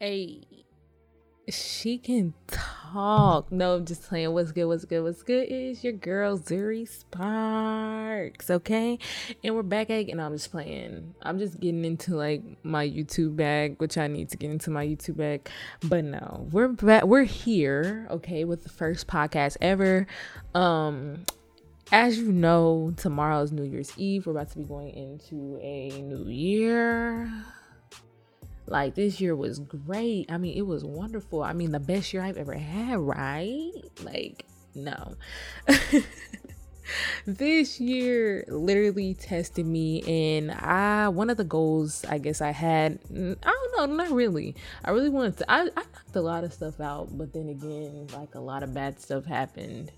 Hey, she can talk. No, I'm just playing. What's good? What's good? What's good? Is your girl Zuri Sparks, okay? And we're back again. I'm just playing. I'm just getting into like my YouTube bag, which I need to get into my YouTube bag. But no, we're back. We're here, okay, with the first podcast ever. Um, as you know, tomorrow is New Year's Eve. We're about to be going into a new year like this year was great. I mean, it was wonderful. I mean, the best year I've ever had, right? Like, no. this year literally tested me and I one of the goals I guess I had I don't know, not really. I really wanted to I, I knocked a lot of stuff out, but then again, like a lot of bad stuff happened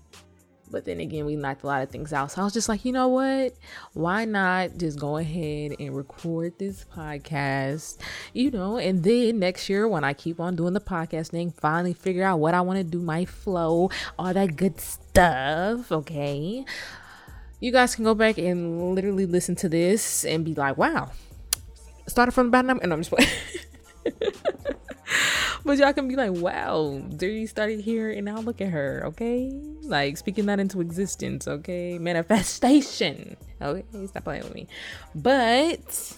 but then again, we knocked a lot of things out. So I was just like, you know what? Why not just go ahead and record this podcast, you know? And then next year, when I keep on doing the podcast thing, finally figure out what I want to do, my flow, all that good stuff, okay? You guys can go back and literally listen to this and be like, wow, started from the bottom. And I'm just playing. But y'all can be like, wow, Dirty started here and now look at her, okay? Like speaking that into existence, okay? Manifestation. Okay, stop playing with me. But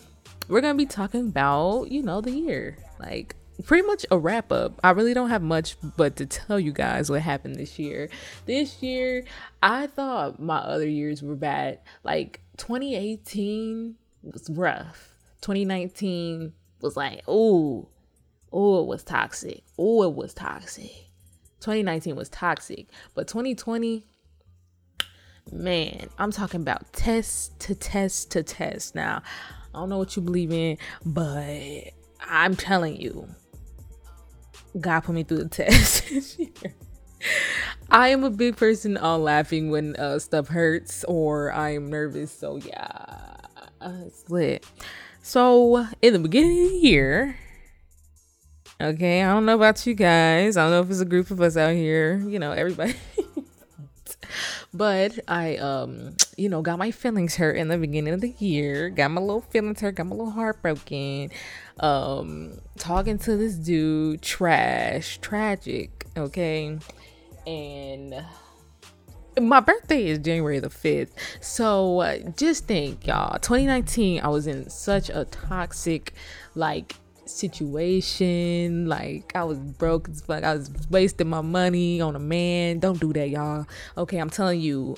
we're gonna be talking about, you know, the year. Like pretty much a wrap up. I really don't have much but to tell you guys what happened this year. This year, I thought my other years were bad. Like 2018 was rough. 2019 was like, oh, Oh, it was toxic. Oh, it was toxic. 2019 was toxic. But 2020, man, I'm talking about test to test to test. Now, I don't know what you believe in, but I'm telling you, God put me through the test. I am a big person on laughing when uh, stuff hurts or I am nervous. So, yeah, it's lit. So, in the beginning of the year, Okay, I don't know about you guys. I don't know if it's a group of us out here, you know, everybody. but I um, you know, got my feelings hurt in the beginning of the year. Got my little feelings hurt, got my little heartbroken. Um, talking to this dude, trash, tragic, okay? And my birthday is January the 5th. So uh, just think, y'all, 2019, I was in such a toxic, like, situation. Like I was broke as fuck. I was wasting my money on a man. Don't do that, y'all. Okay, I'm telling you.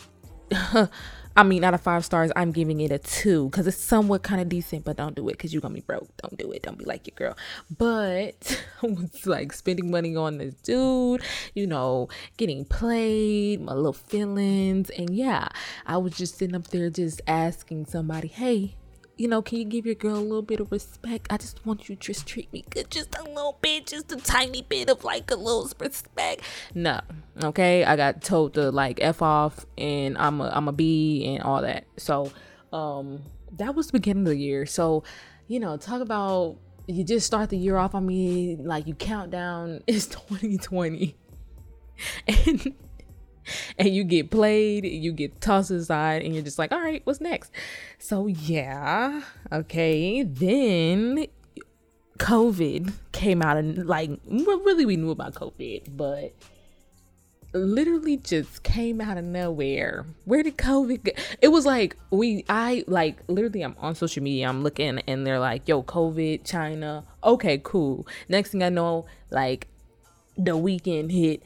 I mean, out of five stars, I'm giving it a two because it's somewhat kind of decent, but don't do it because you're gonna be broke. Don't do it. Don't be like your girl. But like spending money on this dude, you know, getting played, my little feelings. And yeah, I was just sitting up there just asking somebody, hey, you know, can you give your girl a little bit of respect? I just want you to just treat me good, just a little bit, just a tiny bit of like a little respect. No, okay. I got told to like f off, and I'm a I'm a b and all that. So, um, that was the beginning of the year. So, you know, talk about you just start the year off. I mean, like you count down. It's 2020, and and you get played, you get tossed aside, and you're just like, all right, what's next? So, yeah, okay. Then COVID came out, and like, well, really, we knew about COVID, but literally just came out of nowhere. Where did COVID go? It was like we I like literally I'm on social media, I'm looking and they're like, yo, COVID, China. Okay, cool. Next thing I know, like the weekend hit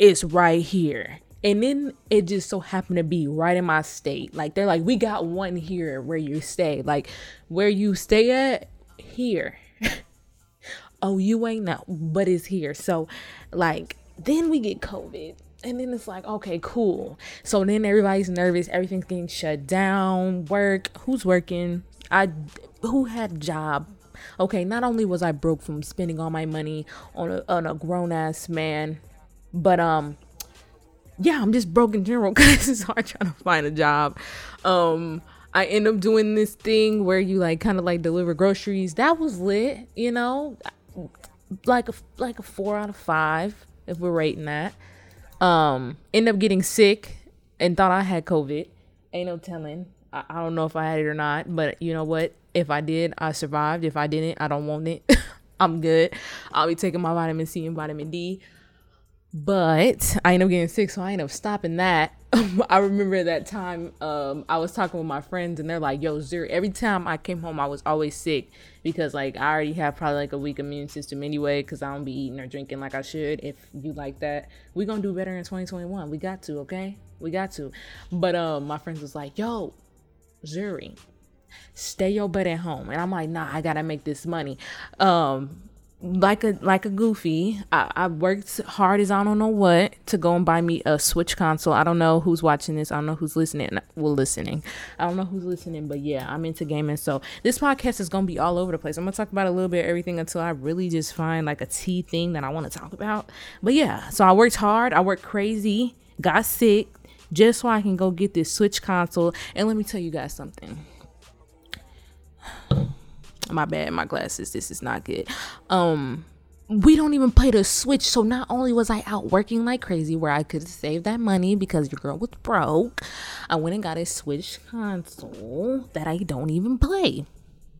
it's right here. And then it just so happened to be right in my state. Like they're like, we got one here where you stay. Like where you stay at, here. oh, you ain't know, but it's here. So like then we get COVID. And then it's like, okay, cool. So then everybody's nervous, everything's getting shut down, work, who's working? I who had a job? Okay, not only was I broke from spending all my money on a on a grown ass man but um yeah, I'm just broke in general because it's hard trying to find a job. Um, I end up doing this thing where you like kind of like deliver groceries. That was lit, you know, like a like a four out of five if we're rating that. Um, end up getting sick and thought I had COVID. Ain't no telling. I, I don't know if I had it or not, but you know what? If I did, I survived. If I didn't, I don't want it. I'm good. I'll be taking my vitamin C and vitamin D. But I end up getting sick, so I end up stopping that. I remember that time um, I was talking with my friends, and they're like, "Yo, Zuri." Every time I came home, I was always sick because like I already have probably like a weak immune system anyway, because I don't be eating or drinking like I should. If you like that, we gonna do better in 2021. We got to, okay? We got to. But um, my friends was like, "Yo, Zuri, stay your butt at home," and I'm like, "Nah, I gotta make this money." Um, like a like a goofy. I, I worked hard as I don't know what to go and buy me a Switch console. I don't know who's watching this. I don't know who's listening. Well, listening. I don't know who's listening, but yeah, I'm into gaming. So this podcast is gonna be all over the place. I'm gonna talk about a little bit everything until I really just find like a T thing that I want to talk about. But yeah, so I worked hard. I worked crazy. Got sick just so I can go get this Switch console. And let me tell you guys something my bad, my glasses. This is not good. Um, we don't even play the Switch. So not only was I out working like crazy where I could save that money because your girl was broke, I went and got a Switch console that I don't even play.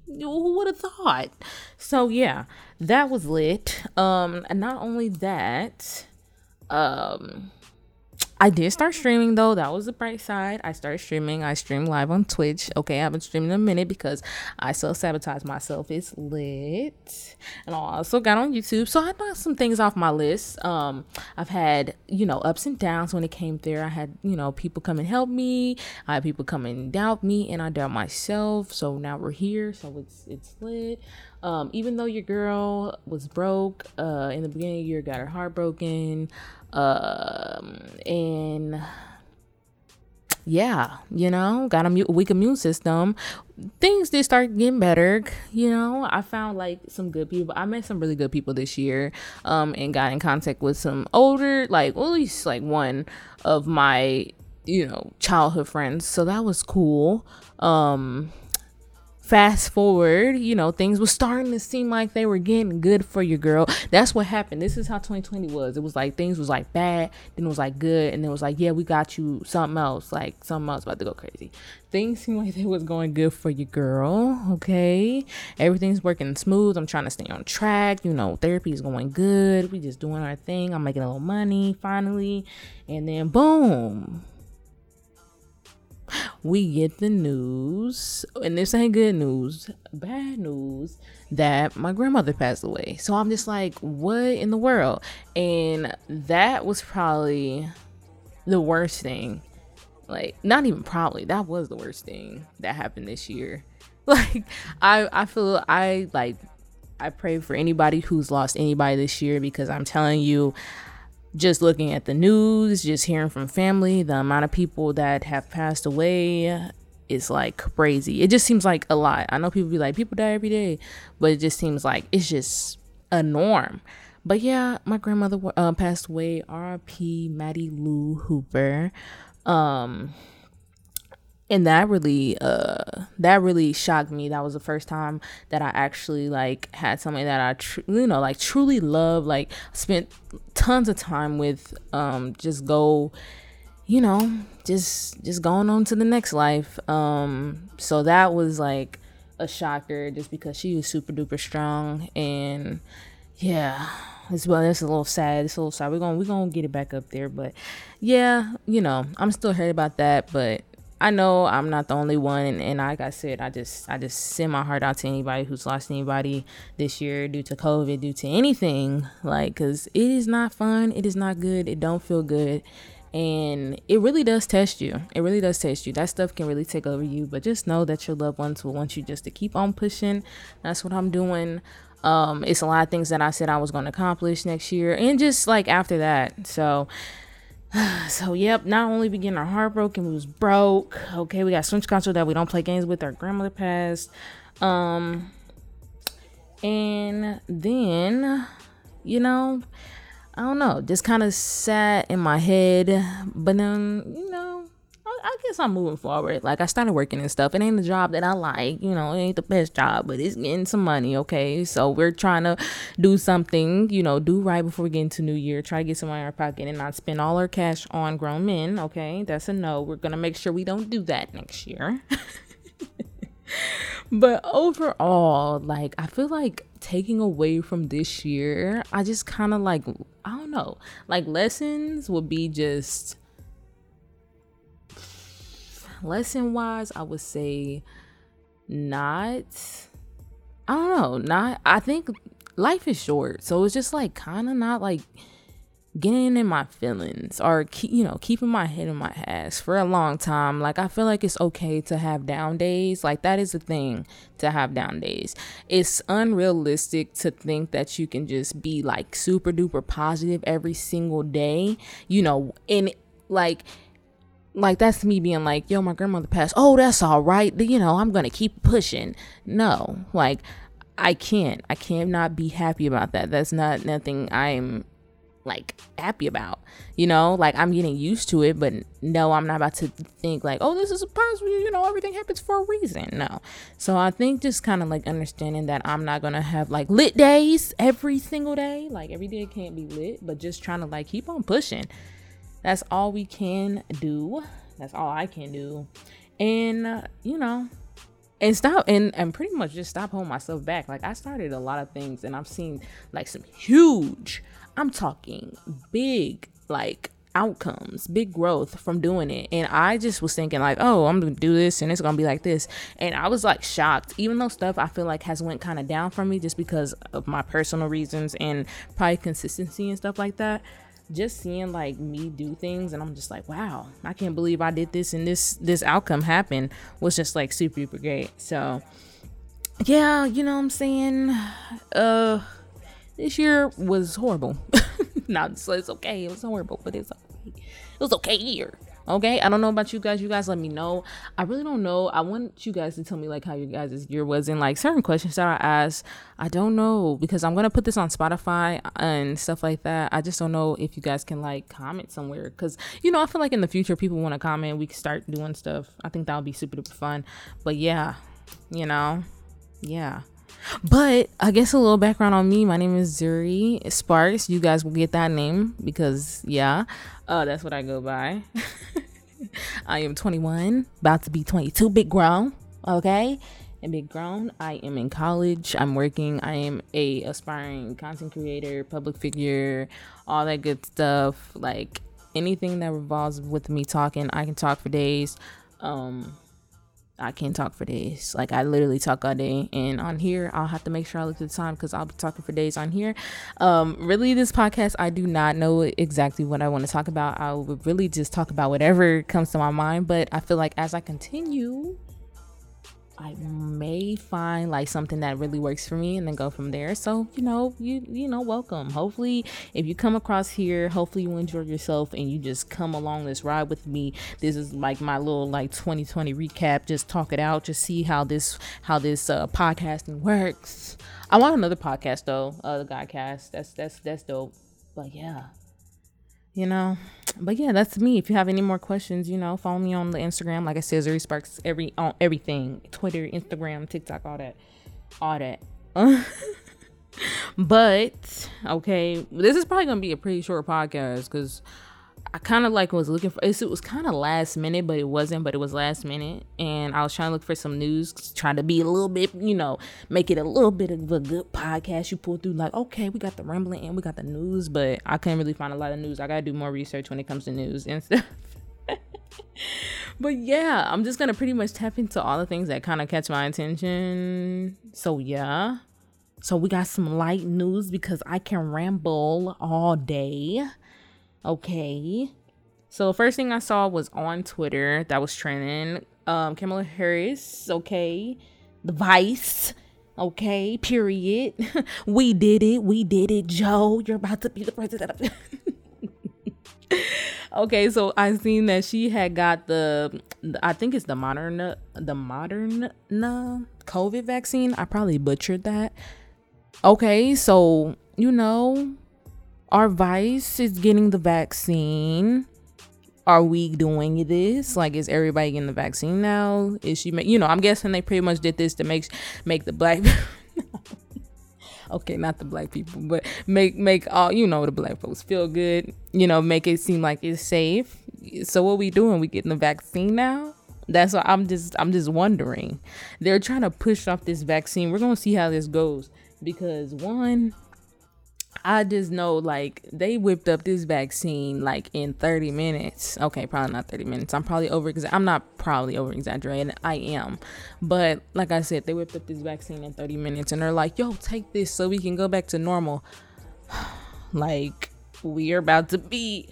Who would have thought? So yeah, that was lit. Um, and not only that, um, I did start streaming though. That was the bright side. I started streaming. I stream live on Twitch. Okay, I haven't streamed in a minute because I self sabotage myself. It's lit. And I also got on YouTube. So I knocked some things off my list. Um, I've had, you know, ups and downs when it came there. I had, you know, people come and help me. I had people come and doubt me and I doubt myself. So now we're here. So it's it's lit. Um, even though your girl was broke, uh, in the beginning of the year, got her heart broken um, and yeah, you know, got a weak immune system. Things did start getting better. You know, I found like some good people. I met some really good people this year, um, and got in contact with some older, like at least like one of my, you know, childhood friends. So that was cool. Um, fast forward, you know, things were starting to seem like they were getting good for your girl. That's what happened. This is how 2020 was. It was like things was like bad, then it was like good, and then it was like, yeah, we got you something else, like something else about to go crazy. Things seem like they was going good for your girl. Okay. Everything's working smooth. I'm trying to stay on track. You know, therapy is going good. We just doing our thing. I'm making a little money finally. And then boom we get the news, and this ain't good news, bad news, that my grandmother passed away. So I'm just like, what in the world? And that was probably the worst thing. Like, not even probably, that was the worst thing that happened this year. Like, I I feel I like I pray for anybody who's lost anybody this year because I'm telling you, just looking at the news, just hearing from family, the amount of people that have passed away is like crazy. It just seems like a lot. I know people be like, people die every day, but it just seems like it's just a norm. But yeah, my grandmother uh, passed away. R.P. Maddie Lou Hooper. Um, and that really uh that really shocked me. That was the first time that i actually like had something that i tr- you know like truly love like spent tons of time with um just go you know just just going on to the next life. Um so that was like a shocker just because she was super duper strong and yeah it's well it's a little sad. It's a little sad. We're gonna we're gonna get it back up there. But yeah you know i'm still hurt about that but I know I'm not the only one, and, and, like I said, I just I just send my heart out to anybody who's lost anybody this year due to COVID, due to anything, like, cause it is not fun, it is not good, it don't feel good, and it really does test you. It really does test you. That stuff can really take over you, but just know that your loved ones will want you just to keep on pushing. That's what I'm doing. Um, it's a lot of things that I said I was going to accomplish next year, and just like after that, so so yep, not only we getting our heart broken, we was broke. Okay, we got Switch console that we don't play games with. Our grandmother passed. Um, and then, you know, I don't know, just kind of sat in my head. But then, you know, I guess I'm moving forward. Like I started working and stuff. It ain't the job that I like, you know, it ain't the best job, but it's getting some money, okay? So we're trying to do something, you know, do right before we get into New Year. Try to get some money in our pocket and not spend all our cash on grown men, okay? That's a no. We're gonna make sure we don't do that next year. but overall, like I feel like taking away from this year, I just kind of like I don't know, like lessons would be just lesson wise, I would say not. I don't know, not. I think life is short, so it's just like kind of not like getting in my feelings or keep, you know keeping my head in my ass for a long time like i feel like it's okay to have down days like that is a thing to have down days it's unrealistic to think that you can just be like super duper positive every single day you know and like like that's me being like yo my grandmother passed. Oh that's all right. You know i'm gonna keep pushing. No like i can't. I can't not be happy about that. That's not nothing i'm like happy about. You know like i'm getting used to it but no i'm not about to think like oh this is a positive you. Know everything happens for a reason. No. So i think just kind of like understanding that i'm not gonna have like lit days every single day. Like every day can't be lit but just trying to like keep on pushing that's all we can do that's all i can do and uh, you know and stop and and pretty much just stop holding myself back like i started a lot of things and i've seen like some huge I'm talking big, like outcomes, big growth from doing it. And I just was thinking like, oh, I'm gonna do this and it's gonna be like this. And I was like shocked, even though stuff I feel like has went kind of down for me just because of my personal reasons and probably consistency and stuff like that. Just seeing like me do things and I'm just like, wow, I can't believe I did this and this this outcome happened was just like super super great. So yeah, you know what I'm saying? Uh this year was horrible. Not so it's okay. It was horrible, but it's okay. It was okay year. Okay, I don't know about you guys. You guys let me know. I really don't know. I want you guys to tell me like how your guys' year was and like certain questions that I asked. I don't know because I'm gonna put this on Spotify and stuff like that. I just don't know if you guys can like comment somewhere because you know I feel like in the future people want to comment. We can start doing stuff. I think that would be super duper fun. But yeah, you know, yeah. But I guess a little background on me. My name is Zuri Sparks. You guys will get that name because yeah, uh, that's what I go by. I am 21, about to be 22, big grown. Okay, and big grown. I am in college. I'm working. I am a aspiring content creator, public figure, all that good stuff. Like anything that revolves with me talking, I can talk for days. Um, I can't talk for days. Like I literally talk all day, and on here I'll have to make sure I look at the time because I'll be talking for days on here. Um, really, this podcast I do not know exactly what I want to talk about. I would really just talk about whatever comes to my mind. But I feel like as I continue I may find like something that really works for me and then go from there. So, you know, you you know, welcome. Hopefully, if you come across here, hopefully you enjoy yourself and you just come along this ride with me. This is like my little like 2020 recap. Just talk it out, just see how this how this uh podcasting works. I want another podcast though, uh the Godcast. That's that's that's dope. But yeah you know? But yeah that's me. If you have any more questions you know follow me on the instagram. Like i said zuri sparks every on everything. Twitter instagram tiktok all that. All that. But okay this is probably gonna be a pretty short podcast because I kind of like was looking for it was kind of last minute, but it wasn't. But it was last minute, and I was trying to look for some news, trying to be a little bit, you know, make it a little bit of a good podcast. You pull through like, okay, we got the rambling and we got the news, but I couldn't really find a lot of news. I gotta do more research when it comes to news and stuff. but yeah, I'm just gonna pretty much tap into all the things that kind of catch my attention. So yeah. So we got some light news because I can ramble all day. Okay. So the first thing I saw was on Twitter that was trending. Um, Kamala Harris, okay. The Vice, okay. Period. we did it. We did it, Joe. You're about to be the president. okay, so I seen that she had got the, I think it's the modern, the modern COVID vaccine. I probably butchered that. Okay, so you know, our vice is getting the vaccine. Are we doing this? Like, is everybody getting the vaccine now? Is she, you know, I'm guessing they pretty much did this to make make the black. okay, not the black people, but make make all you know the black folks feel good. You know, make it seem like it's safe. So what we doing? We getting the vaccine now? That's what I'm just I'm just wondering. They're trying to push off this vaccine. We're gonna see how this goes because one, I just know like they whipped up this vaccine like in 30 minutes. Okay, probably not 30 minutes. I'm probably over I'm not probably over exaggerating. I am. But like I said, they whipped up this vaccine in 30 minutes and they're like, "Yo, take this so we can go back to normal." like we are about to be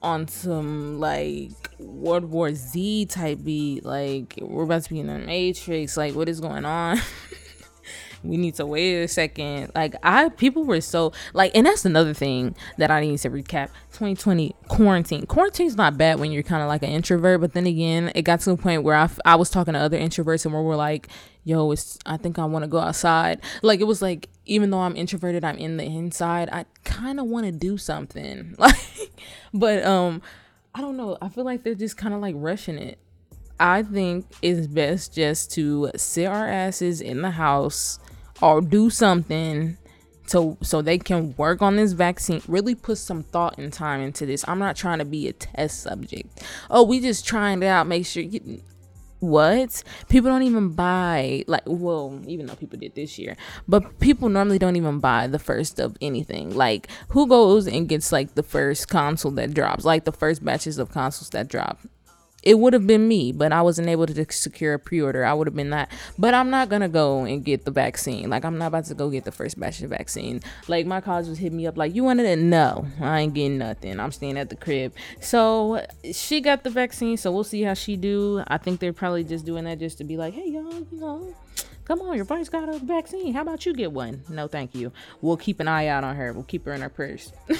on some like World War Z type beat. Like we're about to be in the Matrix. Like what is going on? we need to wait a second. Like I people were so like and that's another thing that I need to recap. 2020 quarantine. Quarantine's not bad when you're kind of like an introvert, but then again, it got to a point where I, I was talking to other introverts and we were like, yo, it's I think I want to go outside. Like it was like even though I'm introverted, I'm in the inside. I kind of want to do something. Like but um I don't know. I feel like they're just kind of like rushing it. I think it's best just to sit our asses in the house or do something so so they can work on this vaccine really put some thought and time into this. I'm not trying to be a test subject. Oh we just trying it out make sure you what? People don't even buy like well even though people did this year but people normally don't even buy the first of anything. Like who goes and gets like the first console that drops like the first batches of consoles that drop it would have been me, but I wasn't able to secure a pre-order. I would have been that. But I'm not gonna go and get the vaccine. Like I'm not about to go get the first batch of vaccine. Like my college was hitting me up like, you wanted it? No, I ain't getting nothing. I'm staying at the crib. So she got the vaccine. So we'll see how she do. I think they're probably just doing that just to be like, hey y'all, you know. Come on, your boy's got a vaccine. How about you get one? No, thank you. We'll keep an eye out on her. We'll keep her in our purse.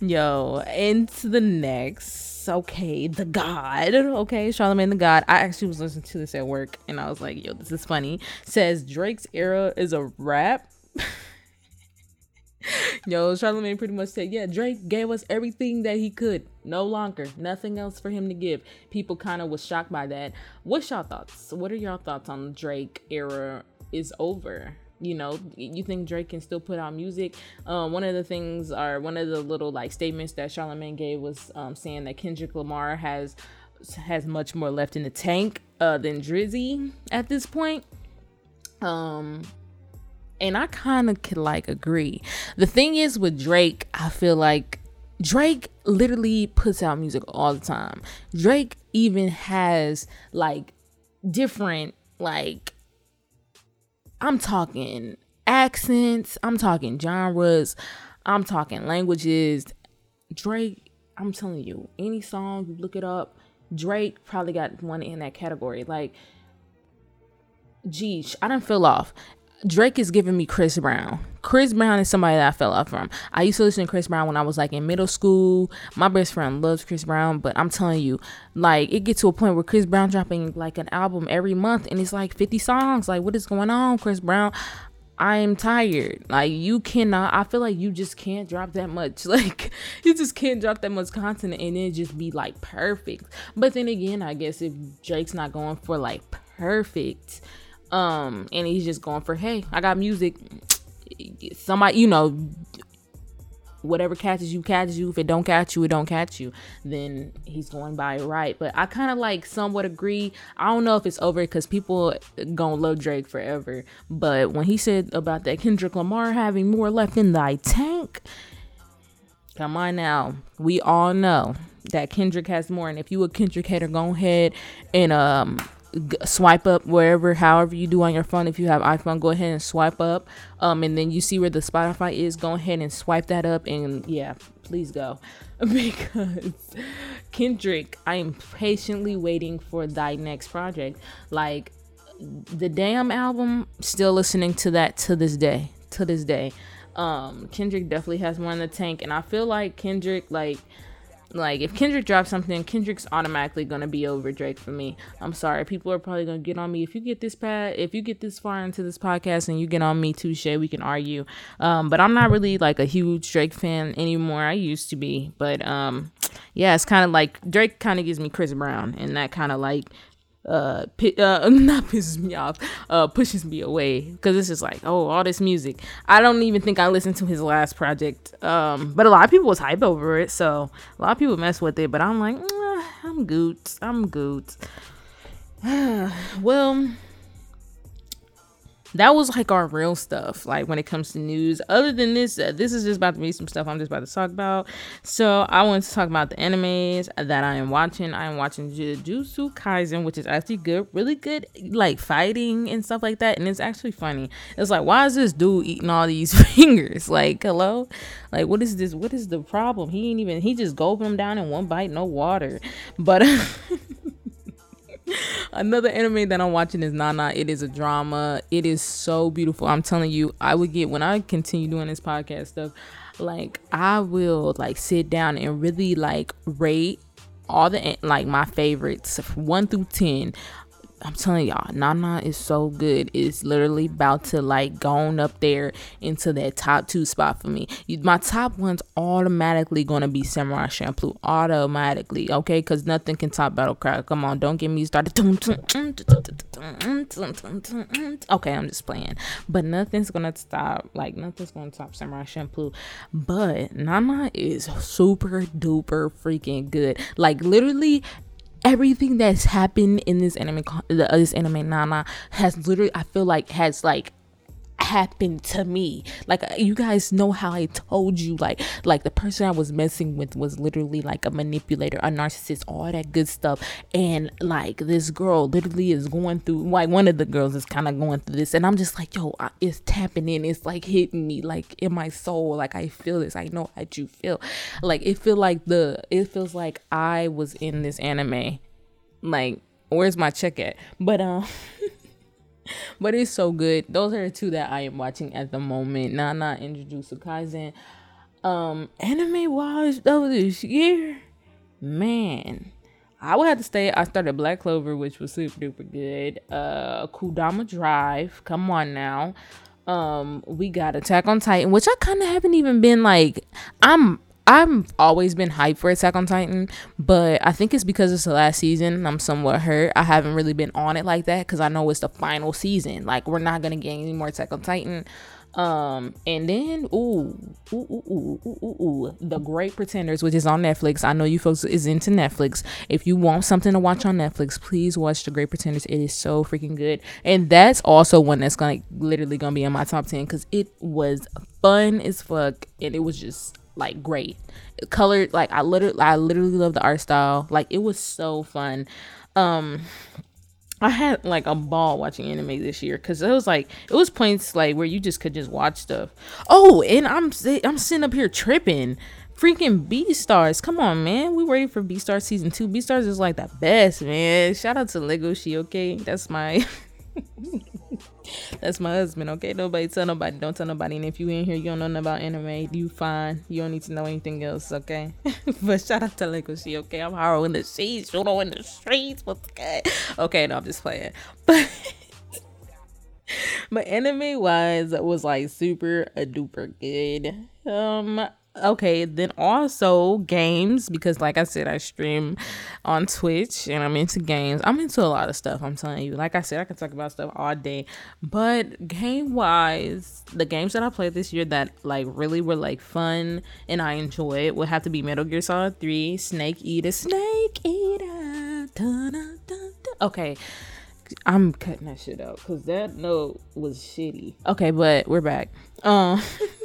Yo, into the next okay, the God, okay, Charlemagne the God. I actually was listening to this at work and I was like, yo, this is funny. Says Drake's era is a rap. yo, Charlemagne pretty much said, yeah, Drake gave us everything that he could. No longer, nothing else for him to give. People kind of was shocked by that. What's y'all thoughts? What are y'all thoughts on Drake era is over? You know you think drake can still put out music? Um, one of the things or one of the little like statements that charlemagne gave was um, saying that kendrick lamar has has much more left in the tank uh, than drizzy at this point. Um and i kind of could like agree. The thing is with drake i feel like Drake literally puts out music all the time. Drake even has like different like I'm talking accents, I'm talking genres, I'm talking languages. Drake, I'm telling you, any song you look it up, Drake probably got one in that category. Like, geez, I didn't feel off. Drake is giving me Chris Brown. Chris Brown is somebody that I fell off from. I used to listen to Chris Brown when I was like in middle school. My best friend loves Chris Brown, but I'm telling you, like it gets to a point where Chris Brown dropping like an album every month and it's like 50 songs. Like what is going on, Chris Brown? I am tired. Like you cannot. I feel like you just can't drop that much. Like you just can't drop that much content and then just be like perfect. But then again, I guess if Drake's not going for like perfect, um and he's just going for hey i got music. Somebody you know whatever catches you catches you. If it don't catch you it don't catch you. Then he's going by right? But i kind of like somewhat agree. I don't know if it's over because people gonna love drake forever. But when he said about that kendrick lamar having more left in thy tank come on now. We all know that kendrick has more. And if you a kendrick hater go ahead and um swipe up wherever however you do on your phone. If you have iphone go ahead and swipe up um and then you see where the spotify is go ahead and swipe that up and yeah please go. Because kendrick i am patiently waiting for thy next project. Like the damn album still listening to that to this day to this day. Um kendrick definitely has more in the tank and i feel like kendrick like like if Kendrick drops something, Kendrick's automatically gonna be over Drake for me. I'm sorry, people are probably gonna get on me if you get this pad, if you get this far into this podcast and you get on me too, Shay, we can argue. Um, but I'm not really like a huge Drake fan anymore. I used to be, but um, yeah, it's kind of like Drake kind of gives me Chris Brown, and that kind of like uh, uh not pisses me off uh pushes me away because it's just like oh all this music i don't even think i listened to his last project um but a lot of people was hype over it so a lot of people mess with it but i'm like mm, I'm good. I'm good. well, that was like our real stuff like when it comes to news. Other than this uh, this is just about to be some stuff i'm just about to talk about. So i want to talk about the animes that i am watching. I am watching jujutsu kaisen which is actually good really good like fighting and stuff like that and it's actually funny. It's like why is this dude eating all these fingers? Like hello? Like what is this? What is the problem? He ain't even he just gulping them down in one bite no water. But Another anime that I'm watching is Nana. It is a drama. It is so beautiful. I'm telling you, I would get when I continue doing this podcast stuff, like I will like sit down and really like rate all the like my favorites one through ten I'm telling y'all, Nana is so good. It's literally about to like going up there into that top two spot for me. My top one's automatically gonna be Samurai Champloo, automatically, okay? Because nothing can top Battle Cry. Come on, don't get me started. Okay, I'm just playing, but nothing's gonna stop. Like nothing's gonna top Samurai Champloo. But Nana is super duper freaking good. Like literally everything that's happened in this anime uh, this anime nana has literally i feel like has like happened to me. Like uh, you guys know how i told you like like the person i was messing with was literally like a manipulator a narcissist all that good stuff. And like this girl literally is going through like one of the girls is kind of going through this. And i'm just like yo I, it's tapping in. It's like hitting me like in my soul. Like i feel this. I know how you feel. Like it feel like the it feels like i was in this anime. Like where's my check at? But um but it's so good. Those are the two that I am watching at the moment. Nana and Jujutsu Kaisen. Um, anime wise though this year, man, I would have to say I started Black Clover, which was super duper good. Uh, Akudama Drive, come on now. Um, we got Attack on Titan, which I kind of haven't even been like. I'm I've always been hyped for Attack on Titan, but I think it's because it's the last season. I'm somewhat hurt. I haven't really been on it like that because I know it's the final season. Like we're not gonna get any more Attack on Titan. Um, and then ooh, ooh, ooh, ooh, ooh, ooh, ooh, The Great Pretenders, which is on Netflix. I know you folks is into Netflix. If you want something to watch on Netflix, please watch The Great Pretenders. It is so freaking good. And that's also one that's gonna literally gonna be in my top 10 because it was fun as fuck and it was just like great colored like i literally i literally love the art style like it was so fun um I had like a ball watching anime this year because it was like it was points like where you just could just watch stuff. Oh, and I'm I'm sitting up here tripping. Freaking Beastars. Come on, man. We ready for Beastars season two. Beastars is like the best, man. Shout out to Legoshi, okay? That's my That's my husband, okay? Nobody tell nobody. Don't tell nobody. And if you in here, you don't know nothing about anime, you fine. You don't need to know anything else, okay? but shout out to Legoshi, okay? I'm Haru in the streets, Juno in the streets. What's good? Okay, no, I'm just playing. But but anime wise was like super a duper good. Um okay then also games because like i said i stream on twitch and i'm into games i'm into a lot of stuff i'm telling you like i said i can talk about stuff all day but game wise the games that i played this year that like really were like fun and i enjoyed would have to be metal gear solid 3 snake eater snake eater dun, dun, dun, okay I'm cutting that shit out because that note was shitty. Okay, but we're back. Um,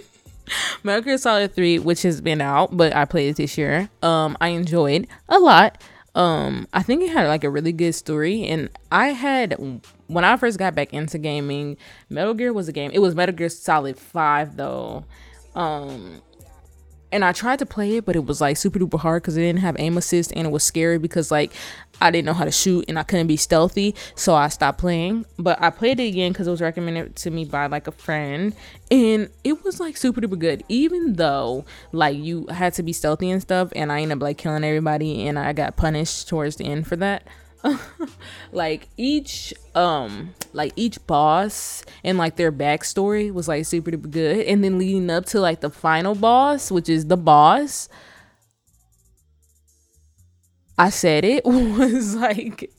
Metal Gear Solid 3, which has been out, but I played it this year. Um, I enjoyed a lot. Um, I think it had like a really good story, and I had when I first got back into gaming, Metal Gear was a game. It was Metal Gear Solid 5 though. Um, and I tried to play it, but it was like super duper hard because it didn't have aim assist and it was scary because like I didn't know how to shoot and I couldn't be stealthy, so I stopped playing. But I played it again because it was recommended to me by like a friend, and it was like super duper good. Even though like you had to be stealthy and stuff, and I ended up like killing everybody, and I got punished towards the end for that. like each um like each boss and like their backstory was like super duper good and then leading up to like the final boss which is the boss i said it was like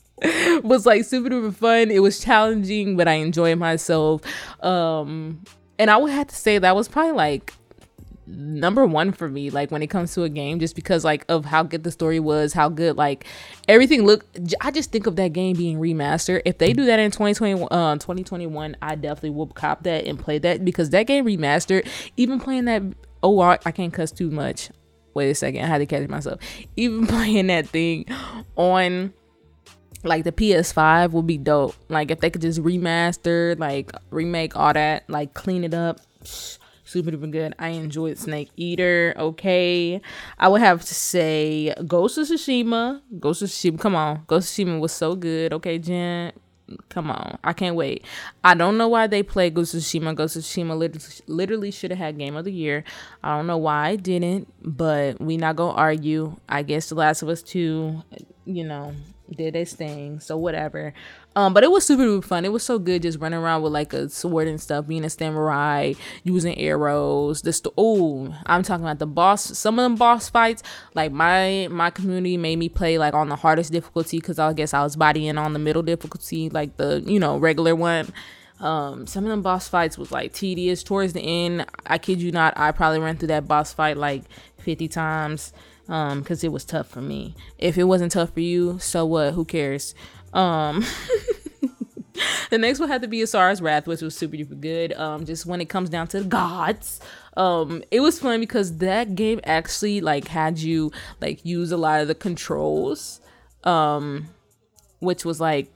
was like super duper fun. It was challenging but i enjoyed myself. Um and i would have to say that was probably like number one for me like when it comes to a game just because like of how good the story was how good like everything looked i just think of that game being remastered. If they do that in 2020 uh, 2021 i definitely will cop that and play that because that game remastered even playing that oh i, I can't cuss too much wait a second i had to catch myself even playing that thing on like the PS5 would be dope. Like if they could just remaster, like remake all that, like clean it up. Super duper good. I enjoyed Snake Eater. Okay. I would have to say Ghost of Tsushima. Ghost of Tsushima. Come on. Ghost of Tsushima was so good. Okay, Jen. Come on. I can't wait. I don't know why they played Ghost of Tsushima. Ghost of Tsushima literally, literally should have had Game of the Year. I don't know why I didn't, but we not gonna argue. I guess The Last of Us 2, you know, did its thing. So whatever. Um, but it was super, super fun. It was so good just running around with like a sword and stuff, being a samurai, using arrows. This oh, I'm talking about the boss. Some of them boss fights, like my my community made me play like on the hardest difficulty because I guess I was bodying on the middle difficulty, like the you know regular one. Um, some of them boss fights was like tedious towards the end. I kid you not, I probably ran through that boss fight like 50 times um because it was tough for me. If it wasn't tough for you so what? Who cares? Um the next one had to be Asura's Wrath, which was super duper good. Um, just when it comes down to the gods, um, it was fun because that game actually like had you like use a lot of the controls, um, which was like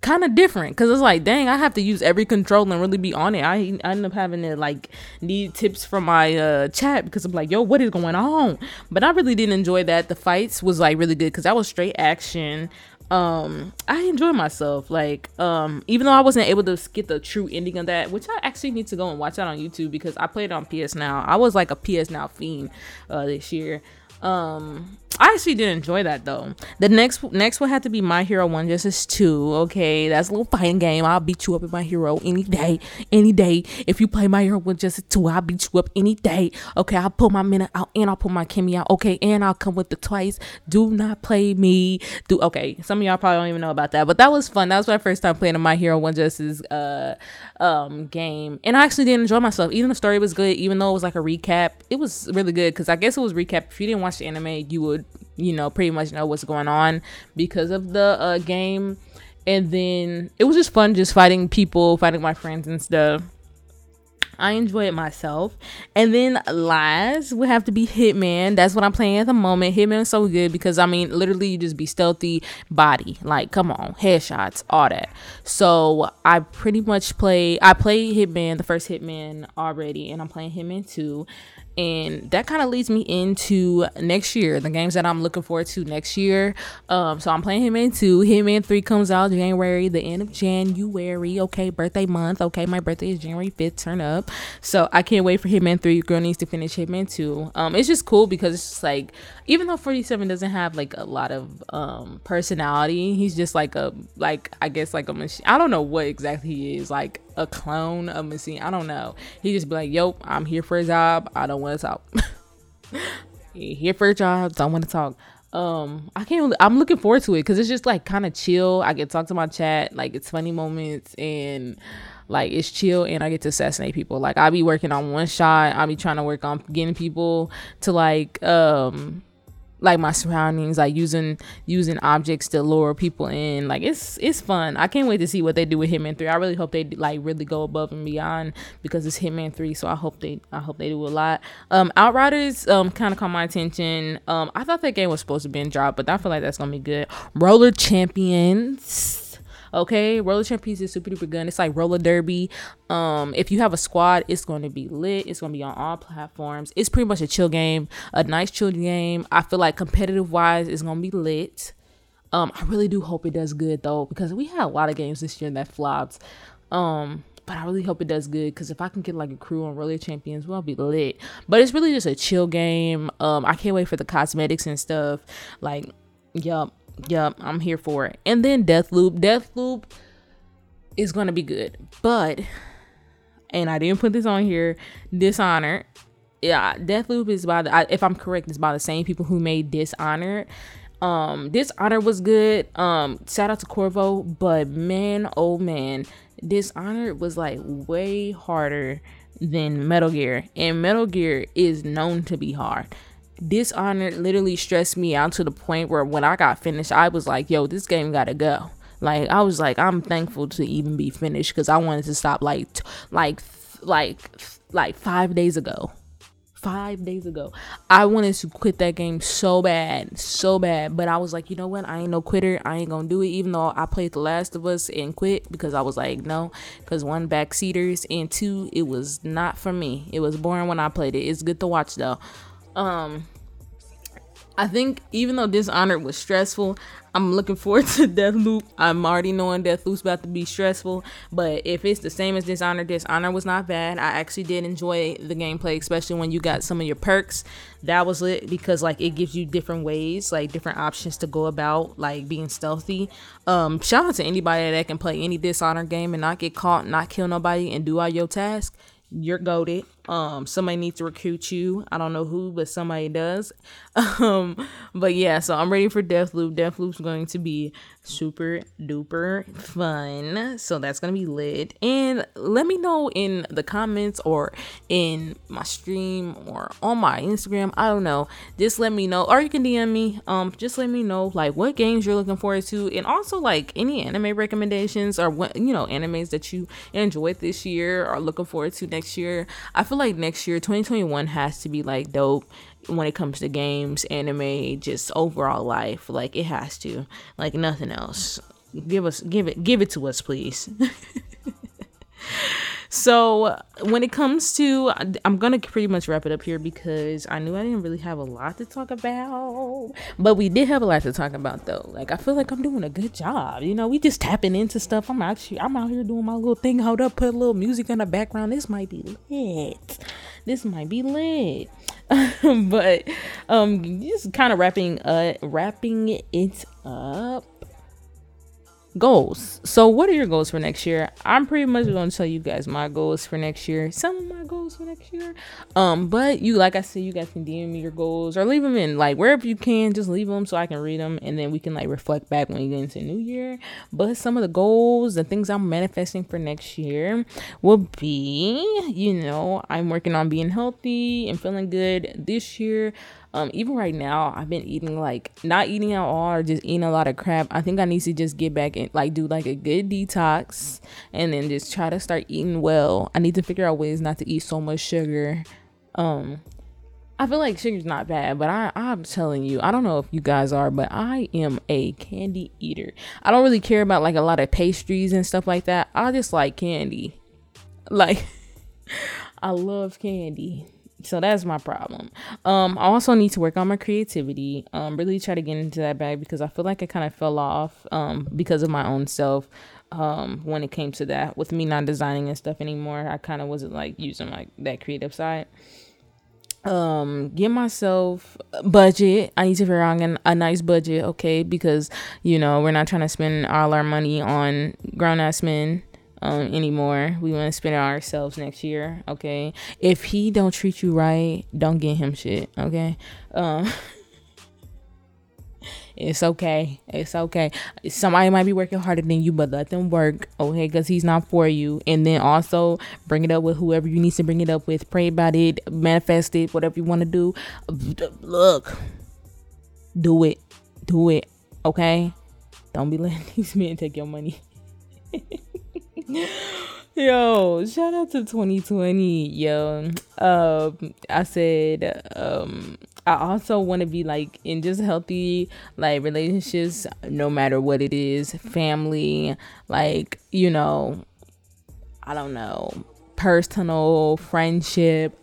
kind of different because it's like dang i have to use every control and really be on it. I, I end up having to like need tips from my uh chat because i'm like yo what is going on? But i really didn't enjoy that. The fights was like really good because that was straight action. Um i enjoy myself like um even though i wasn't able to get the true ending of that which i actually need to go and watch that on youtube because i played on ps now. I was like a ps now fiend uh this year. Um I actually did enjoy that though. The next next one had to be My Hero One Justice Two. Okay, that's a little fighting game. I'll beat you up in My Hero any day, any day. If you play My Hero One Justice Two, I'll beat you up any day. Okay, I'll pull my Mineta out and I'll pull my Kimmy out. Okay, and I'll come with the twice. Do not play me. Do okay. Some of y'all probably don't even know about that, but that was fun. That was my first time playing a My Hero One Justice uh um game, and I actually did enjoy myself. Even the story was good, even though it was like a recap. It was really good because I guess it was recap. If you didn't watch the anime, you would you know, pretty much know what's going on because of the uh, game. And then it was just fun just fighting people, fighting my friends and stuff. I enjoy it myself. And then last would have to be Hitman. That's what I'm playing at the moment. Hitman is so good because I mean literally you just be stealthy body. Like come on, headshots, all that. So I pretty much play I play Hitman, the first Hitman already, and I'm playing Hitman 2 and that kind of leads me into next year the games that i'm looking forward to next year. Um so i'm playing hitman 2 hitman 3 comes out january the end of january. Okay birthday month. Okay my birthday is january 5th turn up. So i can't wait for hitman 3 girl needs to finish hitman 2 um it's just cool because it's just like even though 47 doesn't have like a lot of um personality he's just like a like i guess like a machine i don't know what exactly he is. Like a clone of machine i don't know. He just be like yo i'm here for a job. I don't want to talk. He here for a job don't want to talk. Um i can't really, i'm looking forward to it because it's just like kind of chill. I get to talk to my chat like it's funny moments and like it's chill and i get to assassinate people. Like i'll be working on one shot. I'll be trying to work on getting people to like um like my surroundings like using using objects to lure people in. Like it's it's fun. I can't wait to see what they do with hitman 3 i really hope they like really go above and beyond because it's hitman 3 so i hope they i hope they do a lot. Um outriders um kind of caught my attention. Um i thought that game was supposed to be in drop but i feel like that's gonna be good. Roller champions Okay, roller champions is super duper good. It's like roller derby. Um, if you have a squad, it's going to be lit. It's going to be on all platforms. It's pretty much a chill game, a nice chill game. I feel like competitive wise, it's going to be lit. Um, I really do hope it does good though, because we had a lot of games this year that flopped. Um, but I really hope it does good because if I can get like a crew on Roller Champions, we'll be lit. But it's really just a chill game. Um, I can't wait for the cosmetics and stuff. Like, yup, Yep, I'm here for it. And then Deathloop. Deathloop is gonna be good, but and I didn't put this on here. Dishonored. Yeah, Deathloop is by the. I, if I'm correct, it's by the same people who made Dishonored. Um, was good. Um, shout out to Corvo, but man, oh man, Dishonored was like way harder than Metal Gear, and Metal Gear is known to be hard. Dishonored literally stressed me out to the point where when I got finished, I was like, yo, this game gotta go. Like I was like, I'm thankful to even be finished because I wanted to stop like t- like like like five days ago. Five days ago, I wanted to quit that game so bad, so bad. But I was like, you know what? I ain't no quitter. I ain't gonna do it. Even though I played The Last of Us and quit because I was like, no, because one backseaters and two, it was not for me. It was boring when I played it. It's good to watch though. Um, I think even though Dishonored was stressful, I'm looking forward to Deathloop. I'm already knowing Deathloop's about to be stressful, but if it's the same as Dishonored, Dishonored was not bad. I actually did enjoy the gameplay, especially when you got some of your perks. That was lit because like it gives you different ways, like different options to go about like being stealthy. Um, shout out to anybody that can play any Dishonored game and not get caught, not kill nobody, and do all your tasks. You're goaded. Um, somebody needs to recruit you. I don't know who, but somebody does. Um, but yeah, so I'm ready for Deathloop. Deathloop's going to be super duper fun. So that's gonna be lit. And let me know in the comments or in my stream or on my Instagram. I don't know. Just let me know. Or you can DM me. Um, just let me know like what games you're looking forward to and also like any anime recommendations or what you know, animes that you enjoyed this year or looking forward to next year. I feel like next year, 2021 has to be like dope when it comes to games, anime, just overall life. Like it has to. Like nothing else. Give us give it give it to us, please. so when it comes to i'm gonna pretty much wrap it up here because i knew i didn't really have a lot to talk about but we did have a lot to talk about though. Like i feel like i'm doing a good job. You know we just tapping into stuff. I'm actually i'm out here doing my little thing. Hold up put a little music in the background. This might be lit. This might be lit. But um just kind of wrapping uh wrapping it up goals. So, what are your goals for next year? I'm pretty much going to tell you guys my goals for next year. Some of my goals for next year. Um, but you, like I said, you guys can DM me your goals or leave them in like wherever you can. Just leave them so I can read them, and then we can like reflect back when you get into New Year. But some of the goals, the things I'm manifesting for next year, will be, you know, I'm working on being healthy and feeling good this year. Um, even right now, I've been eating like not eating at all or just eating a lot of crap. I think I need to just get back and like do like a good detox and then just try to start eating well. I need to figure out ways not to eat so much sugar. Um, I feel like sugar's not bad, but I, I'm telling you, I don't know if you guys are, but I am a candy eater. I don't really care about like a lot of pastries and stuff like that. I just like candy. Like, I love candy so that's my problem. Um i also need to work on my creativity um really try to get into that bag because i feel like i kind of fell off um because of my own self um when it came to that. With me not designing and stuff anymore i kind of wasn't like using like that creative side. Um get myself budget. I need to figure out a nice budget okay? Because you know we're not trying to spend all our money on grown-ass men um, anymore. We want to spend it on ourselves next year. Okay. If he don't treat you right, don't get him shit. Okay. Um, it's okay. It's okay. Somebody might be working harder than you, but let them work. Okay, because he's not for you. And then also bring it up with whoever you need to bring it up with. Pray about it. Manifest it. Whatever you want to do. Look. Do it. Do it. Okay. Don't be letting these men take your money. Yo, shout out to 2020. Yo, um, I said, um, I also want to be like in just healthy like relationships, no matter what it is, family, like you know, I don't know, personal friendship,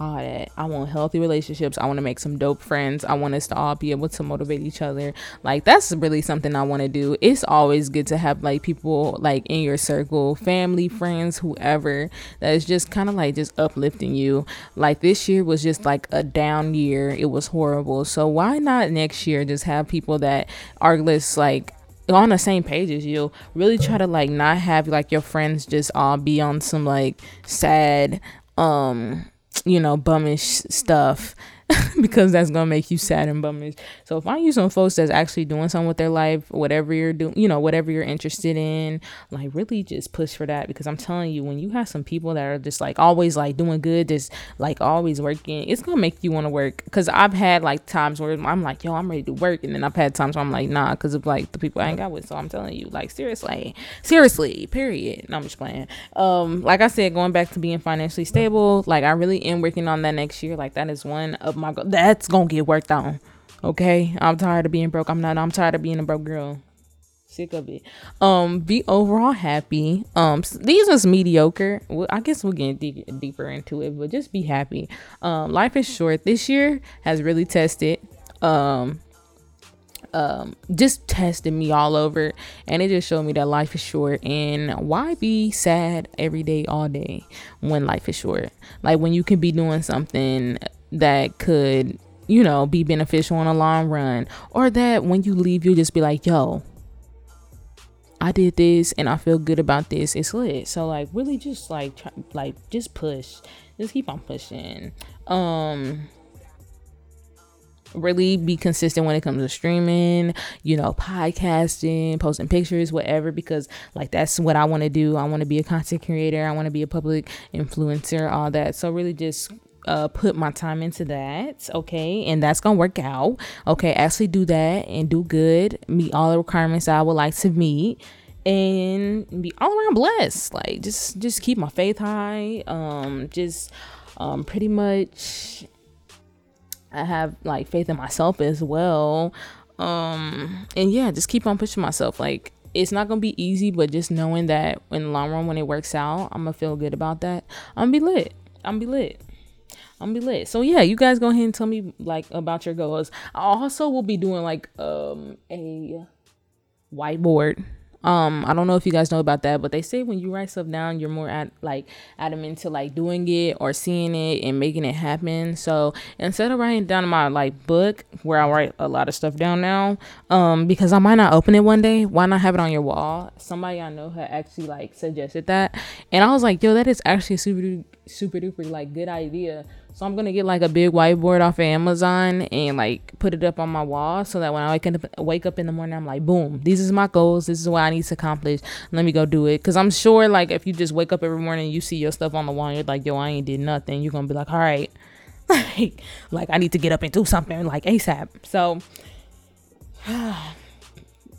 all that. I want healthy relationships. I want to make some dope friends. I want us to all be able to motivate each other. Like that's really something I want to do. It's always good to have like people like in your circle, family, friends, whoever that is just kind of like just uplifting you. Like this year was just like a down year. It was horrible. So why not next year just have people that are just like on the same page as you really try to like not have like your friends just all be on some like sad um you know, bummish stuff because that's gonna make you sad and bummed. So find you some folks that's actually doing something with their life, whatever you're doing, you know, whatever you're interested in. Like really just push for that because I'm telling you, when you have some people that are just like always like doing good, just like always working, it's gonna make you want to work. Cause I've had like times where I'm like, yo, I'm ready to work, and then I've had times where I'm like, nah, because of like the people I ain't got with. So I'm telling you, like seriously, seriously, period. No, I'm just playing. Um, like I said, going back to being financially stable, like I really am working on that next year. Like that is one of my goals that's gonna get worked on. Okay, I'm tired of being broke. I'm not. I'm tired of being a broke girl. Sick of it. Um, be overall happy. Um, these was mediocre. Well, I guess we'll get de- deeper into it, but just be happy. Um, life is short. This year has really tested. Um, um, just tested me all over and it just showed me that life is short and why be sad every day all day when life is short like when you can be doing something that could, you know, be beneficial in the long run. Or that when you leave, you'll just be like, yo, I did this and I feel good about this. It's lit. So like really just like try, like just push. Just keep on pushing. Um really be consistent when it comes to streaming, you know, podcasting, posting pictures, whatever, because like that's what I want to do. I want to be a content creator, I want to be a public influencer, all that. So really just uh, put my time into that, okay, and that's gonna work out, okay. Actually, do that and do good, meet all the requirements I would like to meet, and be all around blessed. Like just just keep my faith high. Um, just um, pretty much, I have like faith in myself as well. Um, and yeah, just keep on pushing myself. Like it's not gonna be easy, but just knowing that in the long run when it works out, I'm gonna feel good about that. I'm gonna be lit. I'm gonna be lit. I'm gonna be lit. So yeah, you guys go ahead and tell me like about your goals. I also will be doing like um a whiteboard. Um, I don't know if you guys know about that, but they say when you write stuff down, you're more at like adamant to like doing it or seeing it and making it happen. So instead of writing down my like book where I write a lot of stuff down now, um, because I might not open it one day, why not have it on your wall? Somebody I know had actually like suggested that, and I was like, yo, that is actually a super super duper like good idea so I'm gonna get like a big whiteboard off of Amazon and like put it up on my wall so that when I wake up wake up in the morning, I'm like, boom, these is my goals. This is what I need to accomplish. Let me go do it. Cause I'm sure like if you just wake up every morning, you see your stuff on the wall, you're like, yo, I ain't did nothing. You're gonna be like, all right, like like I need to get up and do something like ASAP. So.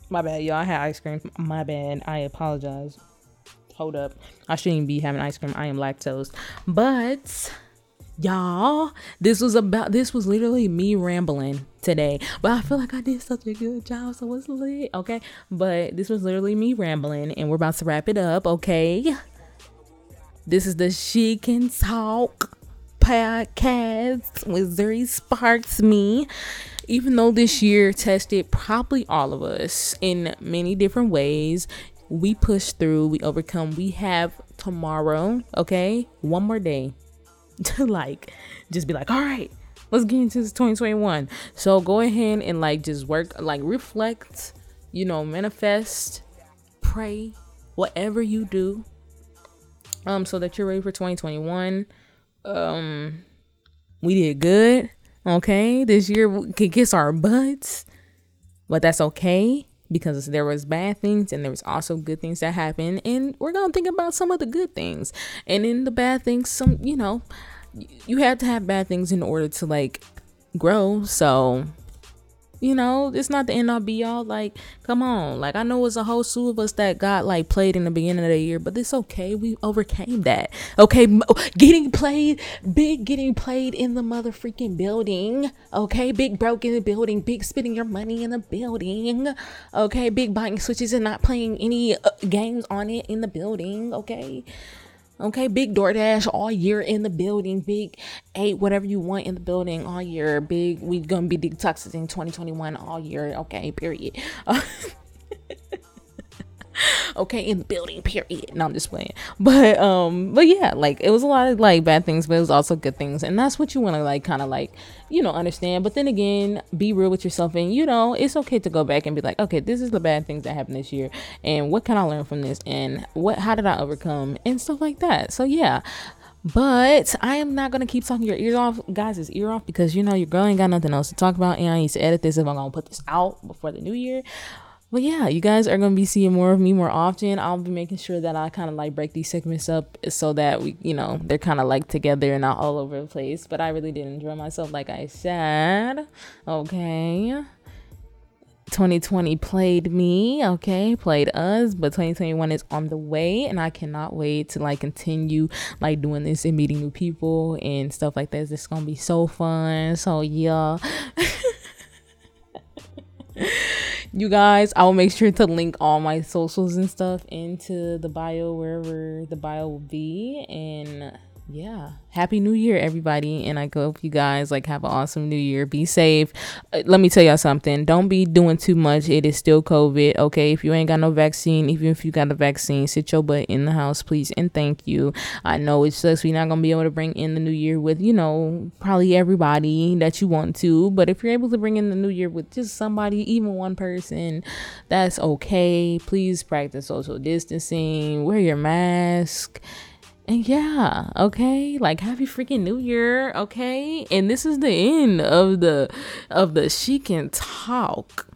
my bad, y'all. I had ice cream. My bad. I apologize. Hold up. I shouldn't be having ice cream. I am lactose. But y'all this was about this was literally me rambling today. But i feel like i did such a good job so it's lit okay? But this was literally me rambling and we're about to wrap it up okay? This is the she can talk podcast with Zuri Sparks me. Even though this year tested probably all of us in many different ways we push through we overcome we have tomorrow okay? One more day to like just be like, all right, let's get into this 2021. So go ahead and like just work, like reflect, you know, manifest, pray, whatever you do, um, so that you're ready for 2021. Um, we did good. Okay, this year we could kiss our butts, but that's okay because there was bad things and there was also good things that happened. And we're gonna think about some of the good things. And in the bad things some you know you have to have bad things in order to like grow. So you know, it's not the end all be all. Like, come on. Like, I know it's a whole slew of us that got like played in the beginning of the year, but it's okay. We overcame that. Okay, getting played, big getting played in the mother freaking building. Okay, big broke in the building, big spending your money in the building. Okay, big buying switches and not playing any uh, games on it in the building. Okay. Okay, big DoorDash all year in the building. Big ate, whatever you want in the building all year. Big, we gonna be detoxing 2021 all year. Okay, period. Uh, okay in the building period. No i'm just playing. But um but yeah like it was a lot of like bad things but it was also good things. And that's what you want to like kind of like you know understand. But then again be real with yourself. And you know it's okay to go back and be like okay this is the bad things that happened this year. And what can i learn from this? And what how did i overcome? And stuff like that. So yeah. But I am not gonna keep talking your ears off, guys. It's ear off because you know your girl ain't got nothing else to talk about, and I need to edit this if I'm gonna put this out before the new year. But yeah, you guys are gonna be seeing more of me more often. I'll be making sure that I kind of like break these segments up so that we, you know, they're kind of like together and not all over the place. But I really did enjoy myself, like I said. Okay. 2020 played me, okay, played us, but 2021 is on the way, and I cannot wait to like continue like doing this and meeting new people and stuff like that. It's gonna be so fun. So yeah. you guys, I will make sure to link all my socials and stuff into the bio wherever the bio will be. And yeah. Happy new year everybody and i hope you guys like have an awesome new year. Be safe. Uh, let me tell y'all something. Don't be doing too much. It is still covid okay? If you ain't got no vaccine even if you got a vaccine sit your butt in the house please and thank you. I know it sucks. We're not gonna be able to bring in the new year with you know probably everybody that you want to but if you're able to bring in the new year with just somebody even one person that's okay. Please practice social distancing. Wear your mask and yeah, okay, like happy freaking new year, okay? And this is the end of the of the she can talk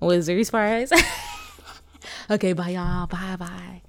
with Zuri Suarez. okay, bye y'all. Bye bye.